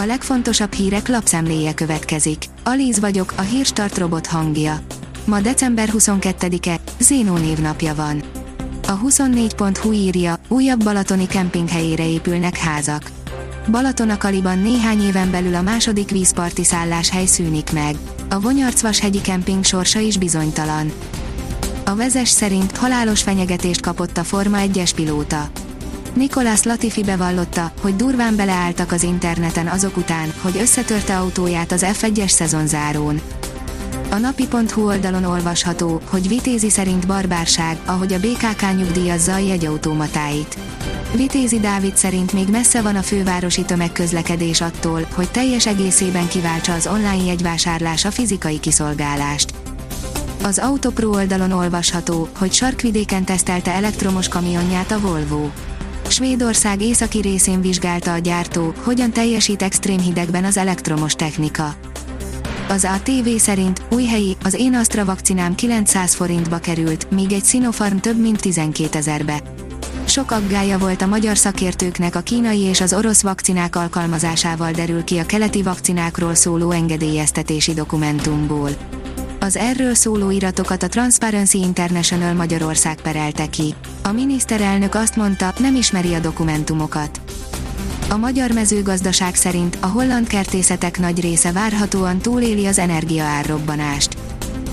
A legfontosabb hírek lapszemléje következik. Alíz vagyok, a hírstart robot hangja. Ma december 22-e, Zénó névnapja van. A 24.hu írja, újabb balatoni kempinghelyére épülnek házak. Balatonakaliban néhány éven belül a második vízparti szálláshely szűnik meg. A Vonyarcvas-hegyi kemping sorsa is bizonytalan. A vezes szerint halálos fenyegetést kapott a Forma 1-es pilóta. Nikolás Latifi bevallotta, hogy durván beleálltak az interneten azok után, hogy összetörte autóját az F1-es szezonzárón. A napi.hu oldalon olvasható, hogy Vitézi szerint barbárság, ahogy a BKK nyugdíjazza a jegyautomatáit. Vitézi Dávid szerint még messze van a fővárosi tömegközlekedés attól, hogy teljes egészében kiváltsa az online jegyvásárlás a fizikai kiszolgálást. Az Autopro oldalon olvasható, hogy sarkvidéken tesztelte elektromos kamionját a Volvo. Svédország északi részén vizsgálta a gyártó, hogyan teljesít extrém hidegben az elektromos technika. Az ATV szerint új helyi, az én Astra vakcinám 900 forintba került, míg egy Sinopharm több mint 12 ezerbe. Sok aggája volt a magyar szakértőknek a kínai és az orosz vakcinák alkalmazásával derül ki a keleti vakcinákról szóló engedélyeztetési dokumentumból. Az erről szóló iratokat a Transparency International Magyarország perelte ki. A miniszterelnök azt mondta, nem ismeri a dokumentumokat. A magyar mezőgazdaság szerint a holland kertészetek nagy része várhatóan túléli az energiaárrobbanást.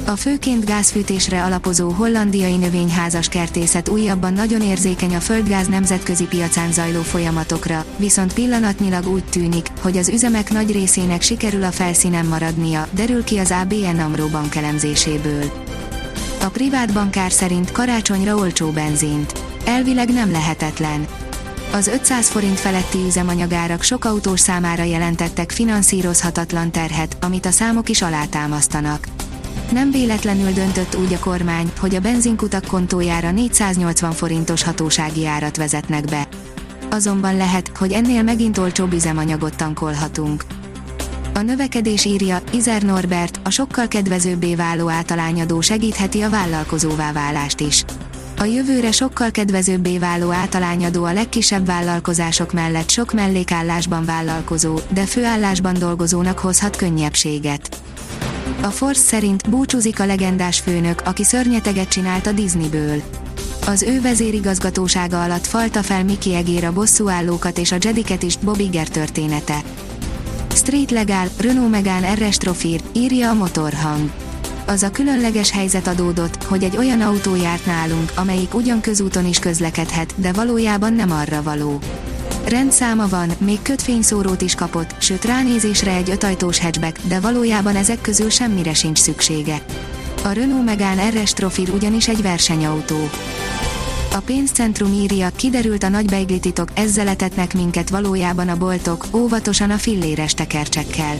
A főként gázfűtésre alapozó hollandiai növényházas kertészet újabban nagyon érzékeny a földgáz nemzetközi piacán zajló folyamatokra, viszont pillanatnyilag úgy tűnik, hogy az üzemek nagy részének sikerül a felszínen maradnia, derül ki az ABN AMRO bank elemzéséből. A privát bankár szerint karácsonyra olcsó benzint. Elvileg nem lehetetlen. Az 500 forint feletti üzemanyagárak sok autós számára jelentettek finanszírozhatatlan terhet, amit a számok is alátámasztanak. Nem véletlenül döntött úgy a kormány, hogy a benzinkutak kontójára 480 forintos hatósági árat vezetnek be. Azonban lehet, hogy ennél megint olcsóbb üzemanyagot tankolhatunk. A növekedés írja, Izer Norbert, a sokkal kedvezőbbé váló általányadó segítheti a vállalkozóvá válást is. A jövőre sokkal kedvezőbbé váló általányadó a legkisebb vállalkozások mellett sok mellékállásban vállalkozó, de főállásban dolgozónak hozhat könnyebbséget. A Force szerint búcsúzik a legendás főnök, aki szörnyeteget csinált a Disneyből. Az ő vezérigazgatósága alatt falta fel Mickey egér a bosszúállókat és a Jediket is, Bob története. Street Legal, Renault Megane RS Trofir, írja a motorhang. Az a különleges helyzet adódott, hogy egy olyan autó járt nálunk, amelyik ugyan közúton is közlekedhet, de valójában nem arra való. Rendszáma van, még kötfényszórót is kapott, sőt ránézésre egy ötajtós hatchback, de valójában ezek közül semmire sincs szüksége. A Renault Megane RS Trofir ugyanis egy versenyautó. A pénzcentrum írja, kiderült a nagy beiglititok, ezzel etetnek minket valójában a boltok, óvatosan a filléres tekercsekkel.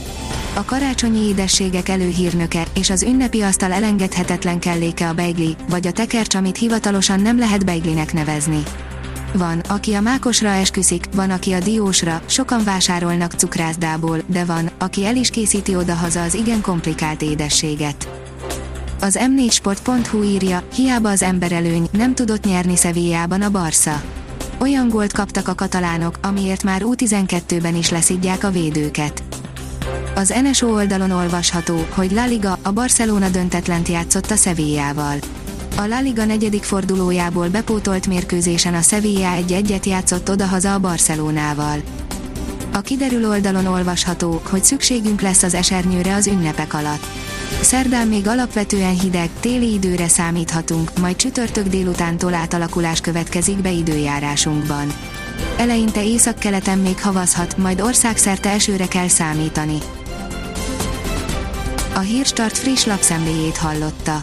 A karácsonyi édességek előhírnöke, és az ünnepi asztal elengedhetetlen kelléke a beigli, vagy a tekercs, amit hivatalosan nem lehet beiglinek nevezni. Van, aki a mákosra esküszik, van, aki a diósra, sokan vásárolnak cukrászdából, de van, aki el is készíti odahaza az igen komplikált édességet. Az m4sport.hu írja, hiába az emberelőny, nem tudott nyerni Szevijában a Barca. Olyan gólt kaptak a katalánok, amiért már U12-ben is leszidják a védőket. Az NSO oldalon olvasható, hogy La Liga, a Barcelona döntetlent játszott a Sevillával. A La Liga negyedik fordulójából bepótolt mérkőzésen a Sevilla egy-egyet játszott odahaza a Barcelonával. A kiderül oldalon olvasható, hogy szükségünk lesz az esernyőre az ünnepek alatt. Szerdán még alapvetően hideg, téli időre számíthatunk, majd csütörtök délutántól átalakulás következik be időjárásunkban. Eleinte északkeleten még havazhat, majd országszerte esőre kell számítani. A Hírstart friss lapszemléjét hallotta.